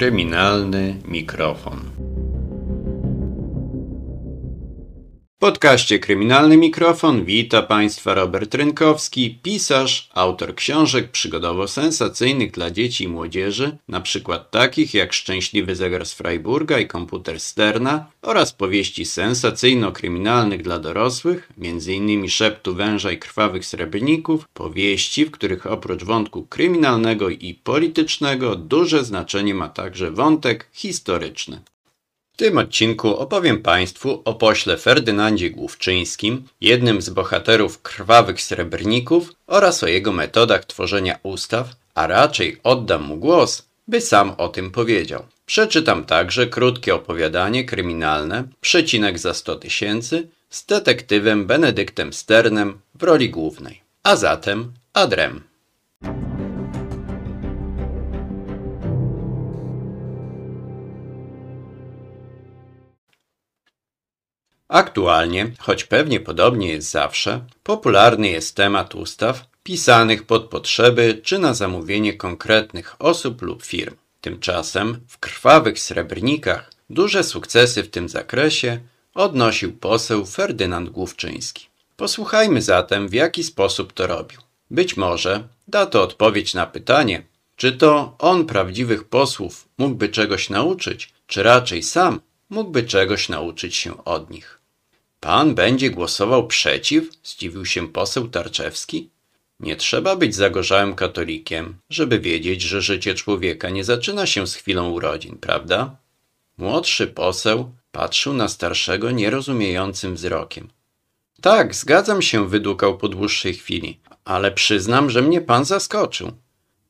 Kryminalny mikrofon. Podcaście Kryminalny Mikrofon wita Państwa Robert Rynkowski, pisarz, autor książek przygodowo-sensacyjnych dla dzieci i młodzieży, przykład takich jak Szczęśliwy zegar z Freiburga i Komputer Sterna oraz powieści sensacyjno-kryminalnych dla dorosłych, m.in. Szeptu węża i krwawych srebrników, powieści, w których oprócz wątku kryminalnego i politycznego duże znaczenie ma także wątek historyczny. W tym odcinku opowiem Państwu o pośle Ferdynandzie Główczyńskim, jednym z bohaterów krwawych srebrników oraz o jego metodach tworzenia ustaw, a raczej oddam mu głos, by sam o tym powiedział. Przeczytam także krótkie opowiadanie kryminalne, przecinek za 100 tysięcy, z detektywem Benedyktem Sternem w roli głównej. A zatem adrem. Aktualnie, choć pewnie podobnie jest zawsze, popularny jest temat ustaw pisanych pod potrzeby czy na zamówienie konkretnych osób lub firm. Tymczasem w krwawych srebrnikach duże sukcesy w tym zakresie odnosił poseł Ferdynand Główczyński. Posłuchajmy zatem, w jaki sposób to robił. Być może da to odpowiedź na pytanie, czy to on prawdziwych posłów mógłby czegoś nauczyć, czy raczej sam mógłby czegoś nauczyć się od nich. Pan będzie głosował przeciw? Zdziwił się poseł Tarczewski. Nie trzeba być zagorzałym katolikiem, żeby wiedzieć, że życie człowieka nie zaczyna się z chwilą urodzin, prawda? Młodszy poseł patrzył na starszego nierozumiejącym wzrokiem. Tak, zgadzam się, wydukał po dłuższej chwili, ale przyznam, że mnie pan zaskoczył.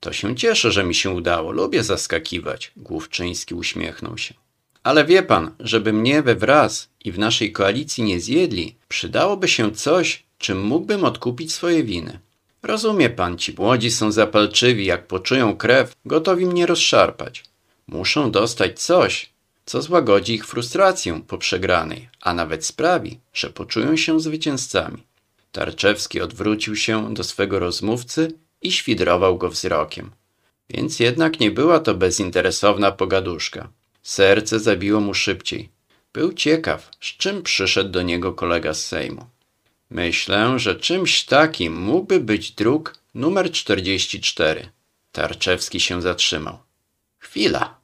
To się cieszę, że mi się udało. Lubię zaskakiwać. Główczyński uśmiechnął się. Ale wie pan, żeby mnie we wraz i w naszej koalicji nie zjedli, przydałoby się coś, czym mógłbym odkupić swoje winy. Rozumie pan, ci młodzi są zapalczywi, jak poczują krew, gotowi mnie rozszarpać. Muszą dostać coś, co złagodzi ich frustrację po przegranej, a nawet sprawi, że poczują się zwycięzcami. Tarczewski odwrócił się do swego rozmówcy i świdrował go wzrokiem. Więc jednak nie była to bezinteresowna pogaduszka. Serce zabiło mu szybciej. Był ciekaw, z czym przyszedł do niego kolega z Sejmu. Myślę, że czymś takim mógłby być druk numer 44. Tarczewski się zatrzymał. Chwila.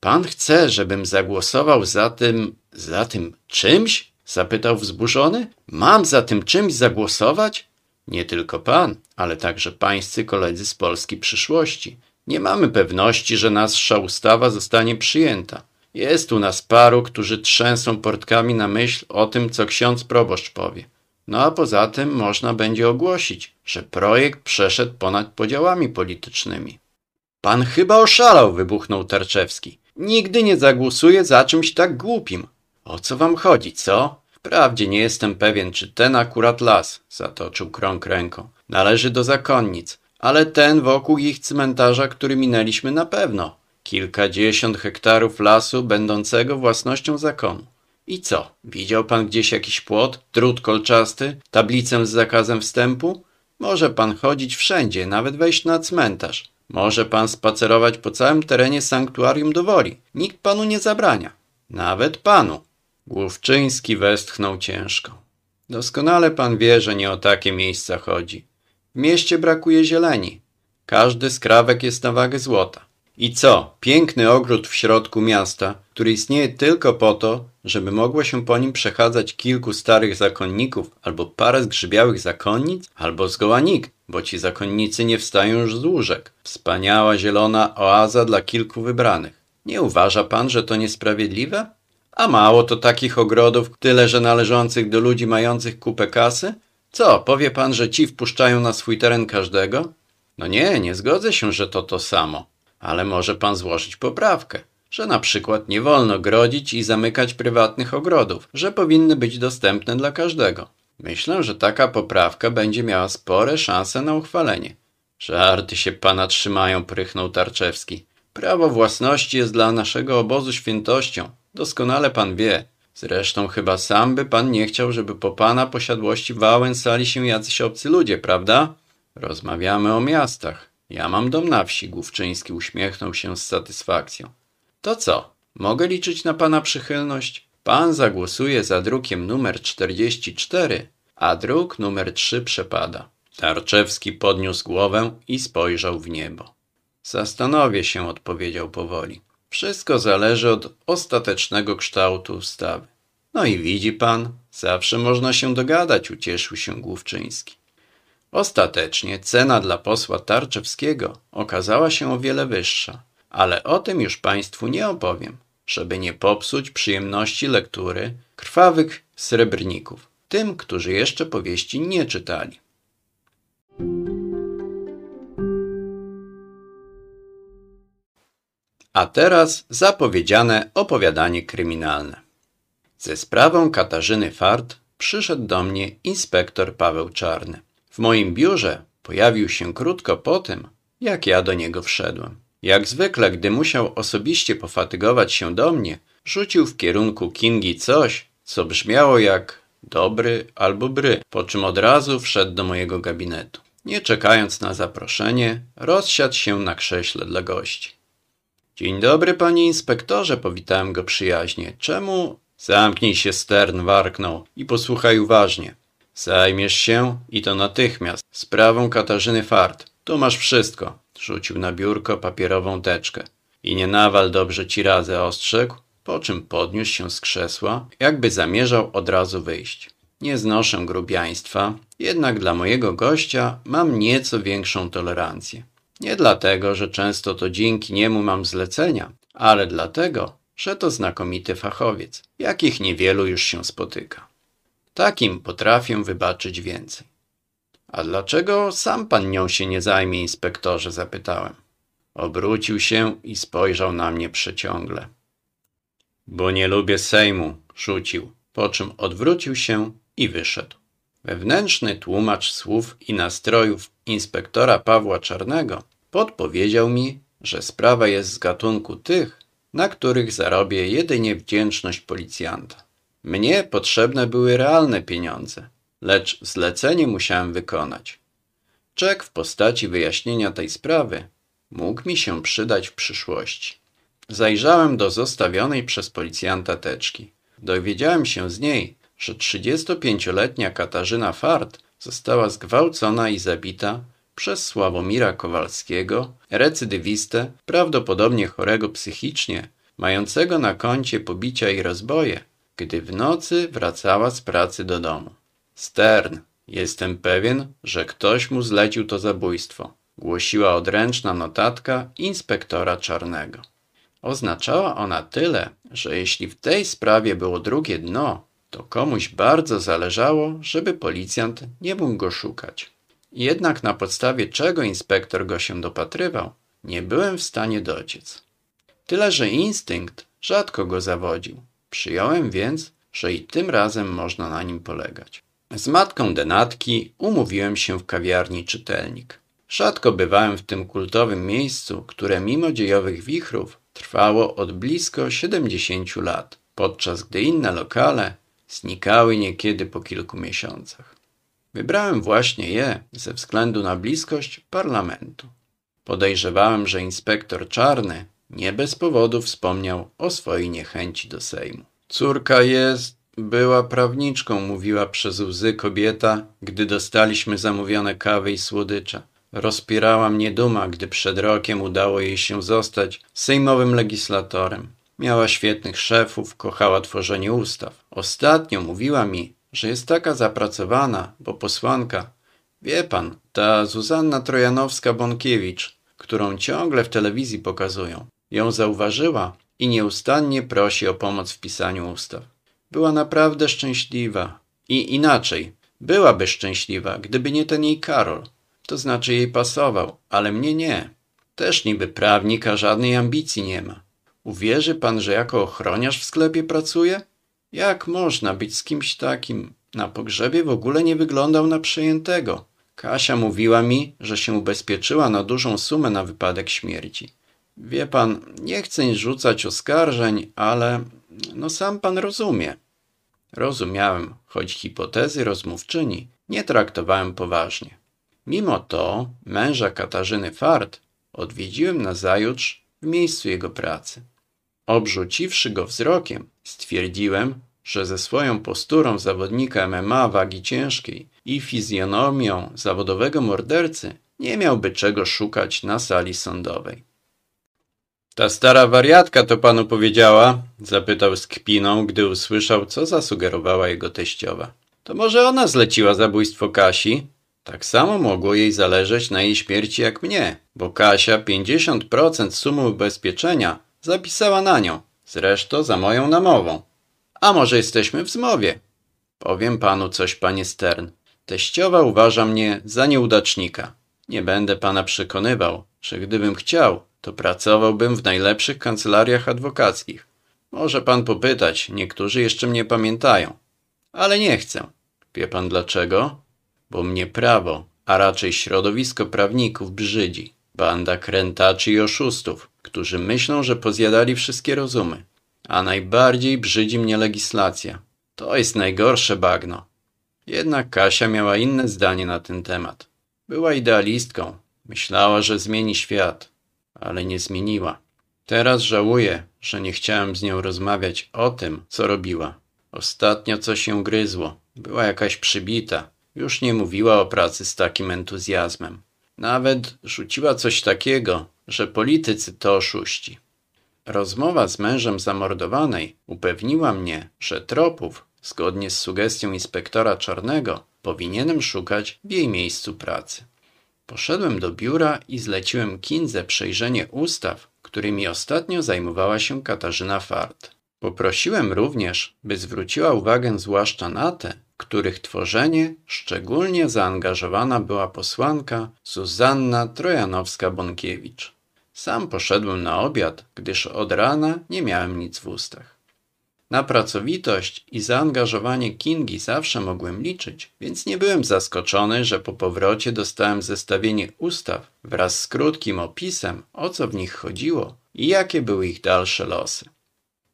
Pan chce, żebym zagłosował za tym, za tym czymś? Zapytał wzburzony. Mam za tym czymś zagłosować? Nie tylko pan, ale także pańscy koledzy z Polski przyszłości. Nie mamy pewności, że nasza ustawa zostanie przyjęta. Jest u nas paru, którzy trzęsą portkami na myśl o tym, co ksiądz proboszcz powie. No a poza tym można będzie ogłosić, że projekt przeszedł ponad podziałami politycznymi. Pan chyba oszalał, wybuchnął Tarczewski. Nigdy nie zagłosuję za czymś tak głupim. O co wam chodzi, co? Wprawdzie nie jestem pewien, czy ten akurat las, zatoczył krąg ręką, należy do zakonnic, ale ten wokół ich cmentarza, który minęliśmy na pewno. Kilkadziesiąt hektarów lasu będącego własnością zakonu. I co? Widział pan gdzieś jakiś płot, drut kolczasty, tablicę z zakazem wstępu? Może pan chodzić wszędzie, nawet wejść na cmentarz. Może pan spacerować po całym terenie sanktuarium do woli. Nikt panu nie zabrania. Nawet panu. Główczyński westchnął ciężko. Doskonale pan wie, że nie o takie miejsca chodzi. W mieście brakuje zieleni. Każdy skrawek jest na wagę złota. I co? Piękny ogród w środku miasta, który istnieje tylko po to, żeby mogło się po nim przechadzać kilku starych zakonników, albo parę zgrzybiałych zakonnic, albo zgoła nikt, bo ci zakonnicy nie wstają już z łóżek. Wspaniała zielona oaza dla kilku wybranych. Nie uważa pan, że to niesprawiedliwe? A mało to takich ogrodów, tyle że należących do ludzi mających kupę kasy? Co, powie pan, że ci wpuszczają na swój teren każdego? No nie, nie zgodzę się, że to to samo. Ale może pan złożyć poprawkę, że na przykład nie wolno grodzić i zamykać prywatnych ogrodów, że powinny być dostępne dla każdego. Myślę, że taka poprawka będzie miała spore szanse na uchwalenie. Żarty się pana trzymają, prychnął Tarczewski. Prawo własności jest dla naszego obozu świętością. Doskonale pan wie. Zresztą chyba sam by pan nie chciał, żeby po pana posiadłości wałęsali się jacyś obcy ludzie, prawda? Rozmawiamy o miastach. Ja mam dom na wsi, Główczyński uśmiechnął się z satysfakcją. To co? Mogę liczyć na pana przychylność? Pan zagłosuje za drukiem numer 44, a druk numer 3 przepada. Tarczewski podniósł głowę i spojrzał w niebo. Zastanowię się, odpowiedział powoli. Wszystko zależy od ostatecznego kształtu ustawy. No i widzi pan, zawsze można się dogadać, ucieszył się Główczyński. Ostatecznie cena dla posła Tarczewskiego okazała się o wiele wyższa, ale o tym już państwu nie opowiem, żeby nie popsuć przyjemności lektury krwawych srebrników, tym, którzy jeszcze powieści nie czytali. A teraz zapowiedziane opowiadanie kryminalne. Ze sprawą Katarzyny Fart przyszedł do mnie inspektor Paweł Czarny. W moim biurze pojawił się krótko po tym, jak ja do niego wszedłem. Jak zwykle, gdy musiał osobiście pofatygować się do mnie, rzucił w kierunku Kingi coś, co brzmiało jak dobry albo bry, po czym od razu wszedł do mojego gabinetu. Nie czekając na zaproszenie, rozsiadł się na krześle dla gości. Dzień dobry, panie inspektorze, powitałem go przyjaźnie. Czemu? Zamknij się, Stern, warknął i posłuchaj uważnie. Zajmiesz się, i to natychmiast, sprawą Katarzyny Fart. Tu masz wszystko. Rzucił na biurko papierową teczkę. I nie nawal dobrze ci razę ostrzegł, po czym podniósł się z krzesła, jakby zamierzał od razu wyjść. Nie znoszę grubiaństwa, jednak dla mojego gościa mam nieco większą tolerancję. Nie dlatego, że często to dzięki niemu mam zlecenia, ale dlatego, że to znakomity fachowiec, jakich niewielu już się spotyka. Takim potrafię wybaczyć więcej. A dlaczego sam pan nią się nie zajmie, inspektorze? zapytałem. Obrócił się i spojrzał na mnie przeciągle. Bo nie lubię Sejmu, rzucił, po czym odwrócił się i wyszedł. Wewnętrzny tłumacz słów i nastrojów inspektora Pawła Czarnego podpowiedział mi, że sprawa jest z gatunku tych, na których zarobię jedynie wdzięczność policjanta. Mnie potrzebne były realne pieniądze, lecz zlecenie musiałem wykonać. Czek w postaci wyjaśnienia tej sprawy mógł mi się przydać w przyszłości. Zajrzałem do zostawionej przez policjanta teczki. Dowiedziałem się z niej, że 35-letnia Katarzyna Fart została zgwałcona i zabita przez Sławomira Kowalskiego, recydywistę, prawdopodobnie chorego psychicznie, mającego na koncie pobicia i rozboje, gdy w nocy wracała z pracy do domu. Stern, jestem pewien, że ktoś mu zlecił to zabójstwo, głosiła odręczna notatka inspektora Czarnego. Oznaczała ona tyle, że jeśli w tej sprawie było drugie dno, to komuś bardzo zależało, żeby policjant nie mógł go szukać. Jednak na podstawie czego inspektor go się dopatrywał, nie byłem w stanie dociec. Tyle, że instynkt rzadko go zawodził. Przyjąłem więc, że i tym razem można na nim polegać. Z matką denatki umówiłem się w kawiarni Czytelnik. Rzadko bywałem w tym kultowym miejscu, które mimo dziejowych wichrów trwało od blisko 70 lat, podczas gdy inne lokale znikały niekiedy po kilku miesiącach. Wybrałem właśnie je ze względu na bliskość parlamentu. Podejrzewałem, że inspektor Czarny nie bez powodu wspomniał o swojej niechęci do Sejmu. Córka jest, była prawniczką, mówiła przez łzy kobieta, gdy dostaliśmy zamówione kawy i słodycze. Rozpierała mnie duma, gdy przed rokiem udało jej się zostać sejmowym legislatorem. Miała świetnych szefów, kochała tworzenie ustaw. Ostatnio mówiła mi, że jest taka zapracowana, bo posłanka. Wie pan, ta Zuzanna Trojanowska-Bąkiewicz, którą ciągle w telewizji pokazują, ją zauważyła i nieustannie prosi o pomoc w pisaniu ustaw. Była naprawdę szczęśliwa. I inaczej, byłaby szczęśliwa, gdyby nie ten jej Karol. To znaczy jej pasował, ale mnie nie. Też niby prawnika żadnej ambicji nie ma. Uwierzy pan, że jako ochroniarz w sklepie pracuje? Jak można być z kimś takim? Na pogrzebie w ogóle nie wyglądał na przejętego. Kasia mówiła mi, że się ubezpieczyła na dużą sumę na wypadek śmierci. Wie pan, nie chcę rzucać oskarżeń, ale no sam pan rozumie. Rozumiałem, choć hipotezy rozmówczyni nie traktowałem poważnie. Mimo to męża Katarzyny Fart odwiedziłem na zajutrz w miejscu jego pracy. Obrzuciwszy go wzrokiem, stwierdziłem, że ze swoją posturą zawodnika MMA wagi ciężkiej i fizjonomią zawodowego mordercy nie miałby czego szukać na sali sądowej. Ta stara wariatka to panu powiedziała? Zapytał z kpiną, gdy usłyszał, co zasugerowała jego teściowa. To może ona zleciła zabójstwo Kasi? Tak samo mogło jej zależeć na jej śmierci jak mnie, bo Kasia 50% sumy ubezpieczenia zapisała na nią, zresztą za moją namową. A może jesteśmy w zmowie? Powiem panu coś, panie Stern. Teściowa uważa mnie za nieudacznika. Nie będę pana przekonywał, że gdybym chciał, to pracowałbym w najlepszych kancelariach adwokackich. Może pan popytać, niektórzy jeszcze mnie pamiętają. Ale nie chcę. Wie pan dlaczego? Bo mnie prawo, a raczej środowisko prawników brzydzi. Banda krętaczy i oszustów, którzy myślą, że pozjadali wszystkie rozumy. A najbardziej brzydzi mnie legislacja. To jest najgorsze bagno. Jednak Kasia miała inne zdanie na ten temat. Była idealistką. Myślała, że zmieni świat, ale nie zmieniła. Teraz żałuję, że nie chciałem z nią rozmawiać o tym, co robiła. Ostatnio coś się gryzło. Była jakaś przybita. Już nie mówiła o pracy z takim entuzjazmem. Nawet rzuciła coś takiego, że politycy to oszuści. Rozmowa z mężem zamordowanej upewniła mnie, że tropów, zgodnie z sugestią inspektora Czarnego, powinienem szukać w jej miejscu pracy. Poszedłem do biura i zleciłem Kindze przejrzenie ustaw, którymi ostatnio zajmowała się Katarzyna Fart. Poprosiłem również, by zwróciła uwagę zwłaszcza na te, których tworzenie szczególnie zaangażowana była posłanka Zuzanna Trojanowska-Bonkiewicz. Sam poszedłem na obiad, gdyż od rana nie miałem nic w ustach. Na pracowitość i zaangażowanie Kingi zawsze mogłem liczyć, więc nie byłem zaskoczony, że po powrocie dostałem zestawienie ustaw wraz z krótkim opisem, o co w nich chodziło i jakie były ich dalsze losy.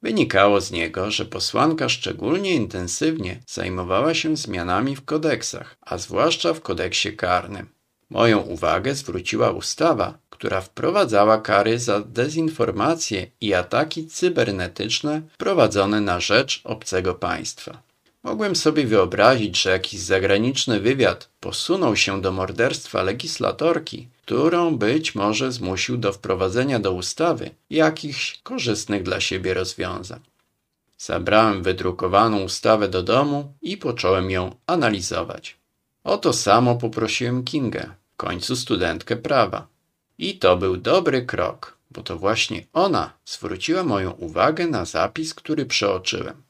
Wynikało z niego, że posłanka szczególnie intensywnie zajmowała się zmianami w kodeksach, a zwłaszcza w kodeksie karnym. Moją uwagę zwróciła ustawa, która wprowadzała kary za dezinformację i ataki cybernetyczne prowadzone na rzecz obcego państwa. Mogłem sobie wyobrazić, że jakiś zagraniczny wywiad posunął się do morderstwa legislatorki, którą być może zmusił do wprowadzenia do ustawy jakichś korzystnych dla siebie rozwiązań. Zabrałem wydrukowaną ustawę do domu i począłem ją analizować. O to samo poprosiłem Kingę, w końcu studentkę prawa. I to był dobry krok, bo to właśnie ona zwróciła moją uwagę na zapis, który przeoczyłem.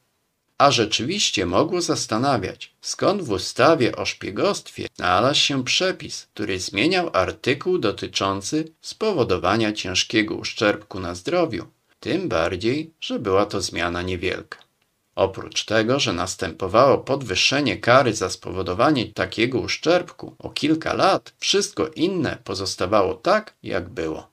A rzeczywiście mogło zastanawiać, skąd w ustawie o szpiegostwie znalazł się przepis, który zmieniał artykuł dotyczący spowodowania ciężkiego uszczerbku na zdrowiu, tym bardziej, że była to zmiana niewielka. Oprócz tego, że następowało podwyższenie kary za spowodowanie takiego uszczerbku o kilka lat, wszystko inne pozostawało tak, jak było.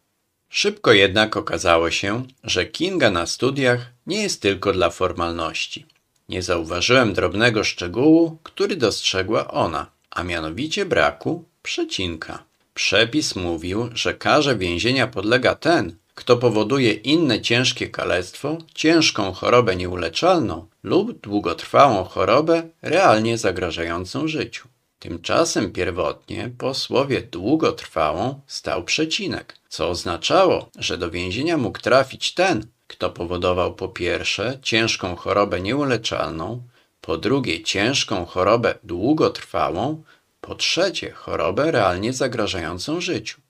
Szybko jednak okazało się, że Kinga na studiach nie jest tylko dla formalności. Nie zauważyłem drobnego szczegółu, który dostrzegła ona, a mianowicie braku przecinka. Przepis mówił, że karze więzienia podlega ten, kto powoduje inne ciężkie kalectwo, ciężką chorobę nieuleczalną lub długotrwałą chorobę realnie zagrażającą życiu. Tymczasem pierwotnie po słowie długotrwałą stał przecinek, co oznaczało, że do więzienia mógł trafić ten, kto powodował po pierwsze ciężką chorobę nieuleczalną, po drugie ciężką chorobę długotrwałą, po trzecie chorobę realnie zagrażającą życiu.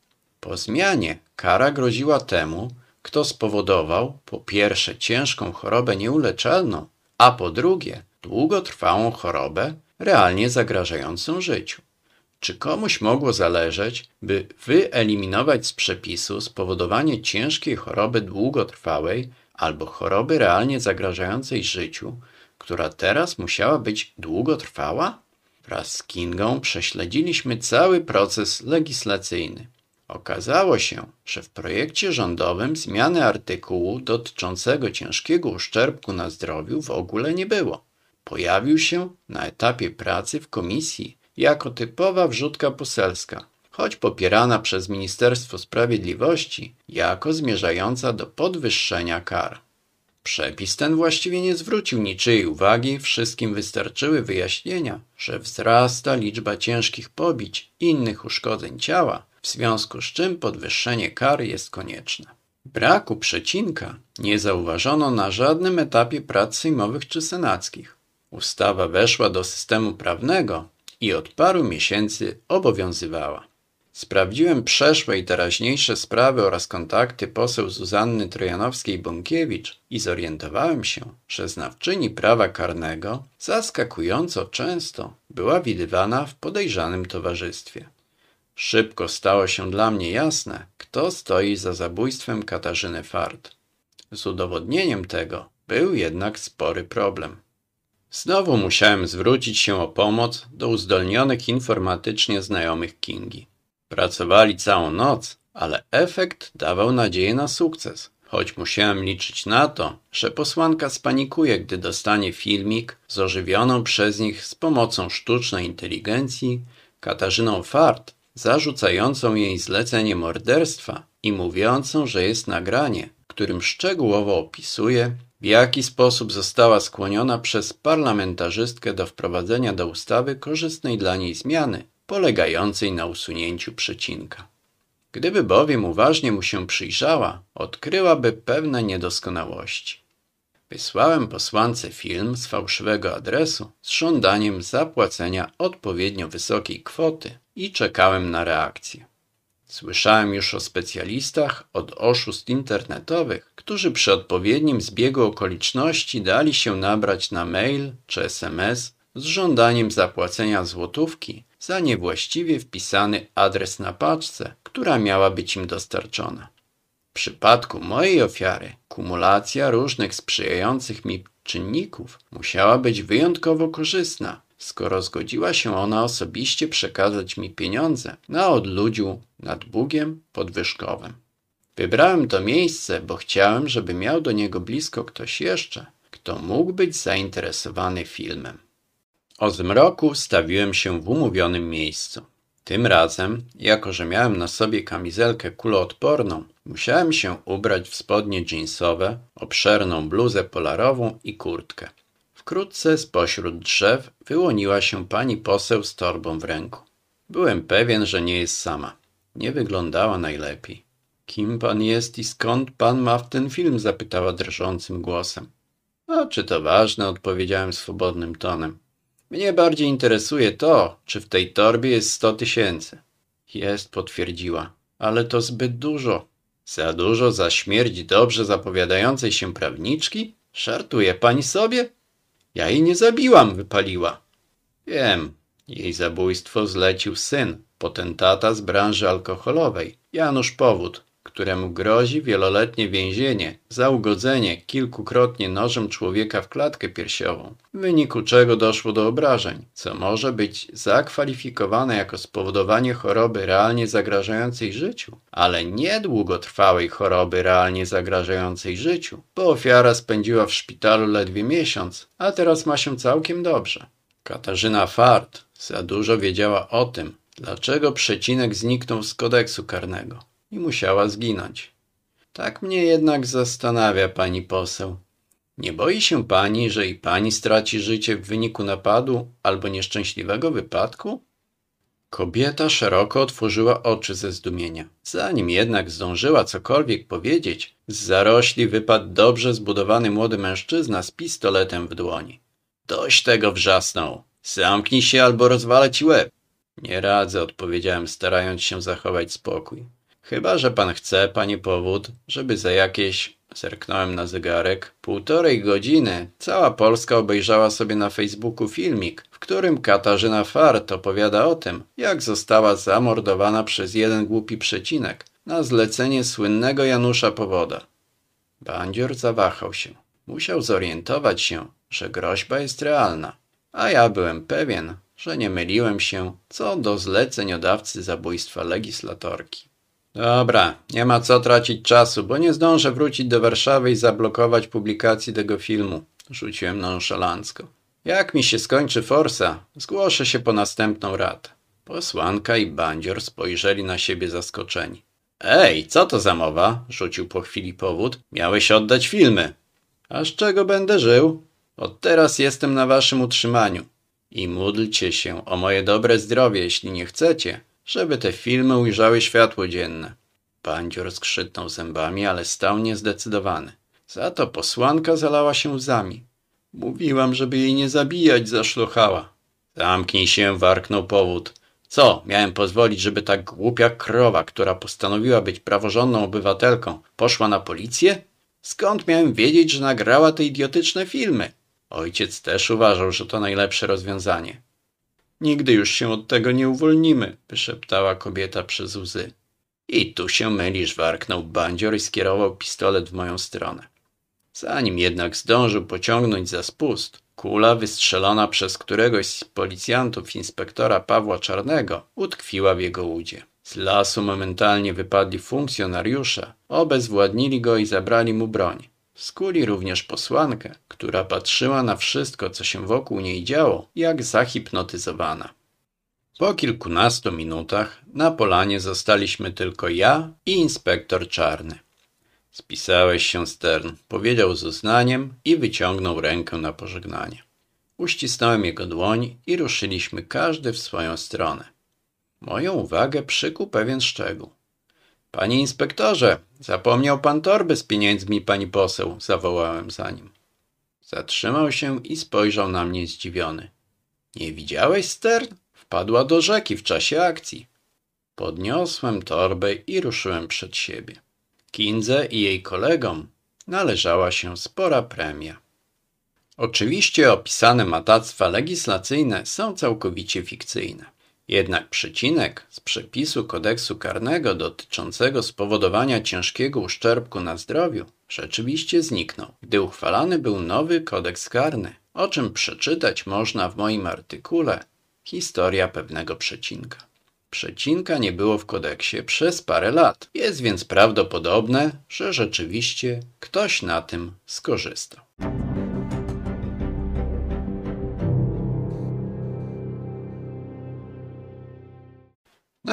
Po zmianie kara groziła temu, kto spowodował po pierwsze ciężką chorobę nieuleczalną, a po drugie długotrwałą chorobę realnie zagrażającą życiu. Czy komuś mogło zależeć, by wyeliminować z przepisu spowodowanie ciężkiej choroby długotrwałej albo choroby realnie zagrażającej życiu, która teraz musiała być długotrwała? Wraz z Kingą prześledziliśmy cały proces legislacyjny. Okazało się, że w projekcie rządowym zmiany artykułu dotyczącego ciężkiego uszczerbku na zdrowiu w ogóle nie było. Pojawił się na etapie pracy w komisji jako typowa wrzutka poselska, choć popierana przez Ministerstwo Sprawiedliwości jako zmierzająca do podwyższenia kar. Przepis ten właściwie nie zwrócił niczyjej uwagi, wszystkim wystarczyły wyjaśnienia, że wzrasta liczba ciężkich pobić i innych uszkodzeń ciała, w związku z czym podwyższenie kar jest konieczne. Braku przecinka nie zauważono na żadnym etapie prac sejmowych czy senackich. Ustawa weszła do systemu prawnego i od paru miesięcy obowiązywała. Sprawdziłem przeszłe i teraźniejsze sprawy oraz kontakty poseł Zuzanny Trojanowskiej-Bąkiewicz i zorientowałem się, że znawczyni prawa karnego zaskakująco często była widywana w podejrzanym towarzystwie. Szybko stało się dla mnie jasne, kto stoi za zabójstwem Katarzyny Fart. Z udowodnieniem tego był jednak spory problem. Znowu musiałem zwrócić się o pomoc do uzdolnionych informatycznie znajomych Kingi. Pracowali całą noc, ale efekt dawał nadzieję na sukces. Choć musiałem liczyć na to, że posłanka spanikuje, gdy dostanie filmik z ożywioną przez nich z pomocą sztucznej inteligencji Katarzyną Fart, zarzucającą jej zlecenie morderstwa i mówiącą, że jest nagranie, którym szczegółowo opisuje, w jaki sposób została skłoniona przez parlamentarzystkę do wprowadzenia do ustawy korzystnej dla niej zmiany, polegającej na usunięciu przecinka. Gdyby bowiem uważnie mu się przyjrzała, odkryłaby pewne niedoskonałości. Wysłałem posłance film z fałszywego adresu z żądaniem zapłacenia odpowiednio wysokiej kwoty i czekałem na reakcję. Słyszałem już o specjalistach od oszustw internetowych, którzy przy odpowiednim zbiegu okoliczności dali się nabrać na mail czy SMS z żądaniem zapłacenia złotówki za niewłaściwie wpisany adres na paczce, która miała być im dostarczona. W przypadku mojej ofiary kumulacja różnych sprzyjających mi czynników musiała być wyjątkowo korzystna, skoro zgodziła się ona osobiście przekazać mi pieniądze na odludziu nad Bugiem podwyżkowym. Wybrałem to miejsce, bo chciałem, żeby miał do niego blisko ktoś jeszcze, kto mógł być zainteresowany filmem. O zmroku stawiłem się w umówionym miejscu. Tym razem, jako że miałem na sobie kamizelkę kuloodporną, musiałem się ubrać w spodnie jeansowe, obszerną bluzę polarową i kurtkę. Wkrótce spośród drzew wyłoniła się pani poseł z torbą w ręku. Byłem pewien, że nie jest sama. Nie wyglądała najlepiej. Kim pan jest i skąd pan ma w ten film? zapytała drżącym głosem. A czy to ważne? odpowiedziałem swobodnym tonem. Mnie bardziej interesuje to, czy w tej torbie jest sto tysięcy. Jest, potwierdziła, ale to zbyt dużo. Za dużo za śmierć dobrze zapowiadającej się prawniczki? Żartuje pani sobie? Ja jej nie zabiłam, wypaliła. Wiem, jej zabójstwo zlecił syn, potentata z branży alkoholowej, Janusz Powód, któremu grozi wieloletnie więzienie za ugodzenie kilkukrotnie nożem człowieka w klatkę piersiową, w wyniku czego doszło do obrażeń, co może być zakwalifikowane jako spowodowanie choroby realnie zagrażającej życiu, ale nie długotrwałej choroby realnie zagrażającej życiu, bo ofiara spędziła w szpitalu ledwie miesiąc, a teraz ma się całkiem dobrze. Katarzyna Fart za dużo wiedziała o tym, dlaczego przecinek zniknął z kodeksu karnego i musiała zginąć. Tak mnie jednak zastanawia pani poseł. Nie boi się pani, że i pani straci życie w wyniku napadu albo nieszczęśliwego wypadku? Kobieta szeroko otworzyła oczy ze zdumienia. Zanim jednak zdążyła cokolwiek powiedzieć, z zarośli wypadł dobrze zbudowany młody mężczyzna z pistoletem w dłoni. Dość tego wrzasnął. Zamknij się albo rozwalę ci łeb. Nie radzę, odpowiedziałem, starając się zachować spokój. Chyba, że pan chce, panie powód, żeby za jakieś, zerknąłem na zegarek, półtorej godziny cała Polska obejrzała sobie na Facebooku filmik, w którym Katarzyna Fart opowiada o tym, jak została zamordowana przez jeden głupi przecinek na zlecenie słynnego Janusza Powoda. Bandzior zawahał się. Musiał zorientować się, że groźba jest realna, a ja byłem pewien, że nie myliłem się co do zleceniodawcy zabójstwa legislatorki. Dobra, nie ma co tracić czasu, bo nie zdążę wrócić do Warszawy i zablokować publikacji tego filmu. Rzuciłem nonszalancko. Jak mi się skończy forsa, zgłoszę się po następną ratę. Posłanka i bandzior spojrzeli na siebie zaskoczeni. Ej, co to za mowa? Rzucił po chwili powód. Miałeś oddać filmy. A z czego będę żył? Od teraz jestem na waszym utrzymaniu. I módlcie się o moje dobre zdrowie, jeśli nie chcecie, żeby te filmy ujrzały światło dzienne. Bandzior skrzytnął zębami, ale stał niezdecydowany. Za to posłanka zalała się łzami. Mówiłam, żeby jej nie zabijać, zaszlochała. Zamknij się, warknął powód. Co, miałem pozwolić, żeby ta głupia krowa, która postanowiła być praworządną obywatelką, poszła na policję? Skąd miałem wiedzieć, że nagrała te idiotyczne filmy? Ojciec też uważał, że to najlepsze rozwiązanie. Nigdy już się od tego nie uwolnimy, wyszeptała kobieta przez łzy. I tu się mylisz, warknął bandzior i skierował pistolet w moją stronę. Zanim jednak zdążył pociągnąć za spust, kula wystrzelona przez któregoś z policjantów inspektora Pawła Czarnego utkwiła w jego udzie. Z lasu momentalnie wypadli funkcjonariusze, obezwładnili go i zabrali mu broń. Skuli również posłankę, która patrzyła na wszystko, co się wokół niej działo, jak zahipnotyzowana. Po kilkunastu minutach na polanie zostaliśmy tylko ja i inspektor czarny. Spisałeś się, Stern, powiedział z uznaniem i wyciągnął rękę na pożegnanie. Uścisnąłem jego dłoń i ruszyliśmy każdy w swoją stronę. Moją uwagę przykuł pewien szczegół. Panie inspektorze, zapomniał pan torby z pieniędzmi pani poseł, zawołałem za nim. Zatrzymał się i spojrzał na mnie zdziwiony. Nie widziałeś, Stern? Wpadła do rzeki w czasie akcji. Podniosłem torbę i ruszyłem przed siebie. Kindze i jej kolegom należała się spora premia. Oczywiście opisane matactwa legislacyjne są całkowicie fikcyjne. Jednak przecinek z przepisu kodeksu karnego dotyczącego spowodowania ciężkiego uszczerbku na zdrowiu rzeczywiście zniknął, gdy uchwalany był nowy kodeks karny, o czym przeczytać można w moim artykule Historia pewnego przecinka. Przecinka nie było w kodeksie przez parę lat. Jest więc prawdopodobne, że rzeczywiście ktoś na tym skorzystał.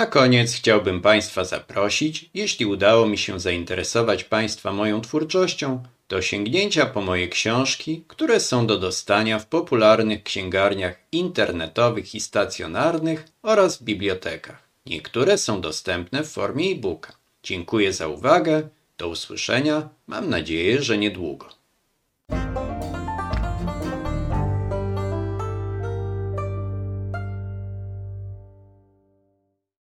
Na koniec chciałbym Państwa zaprosić, jeśli udało mi się zainteresować Państwa moją twórczością, do sięgnięcia po moje książki, które są do dostania w popularnych księgarniach internetowych i stacjonarnych oraz w bibliotekach. Niektóre są dostępne w formie e-booka. Dziękuję za uwagę, do usłyszenia, mam nadzieję, że niedługo.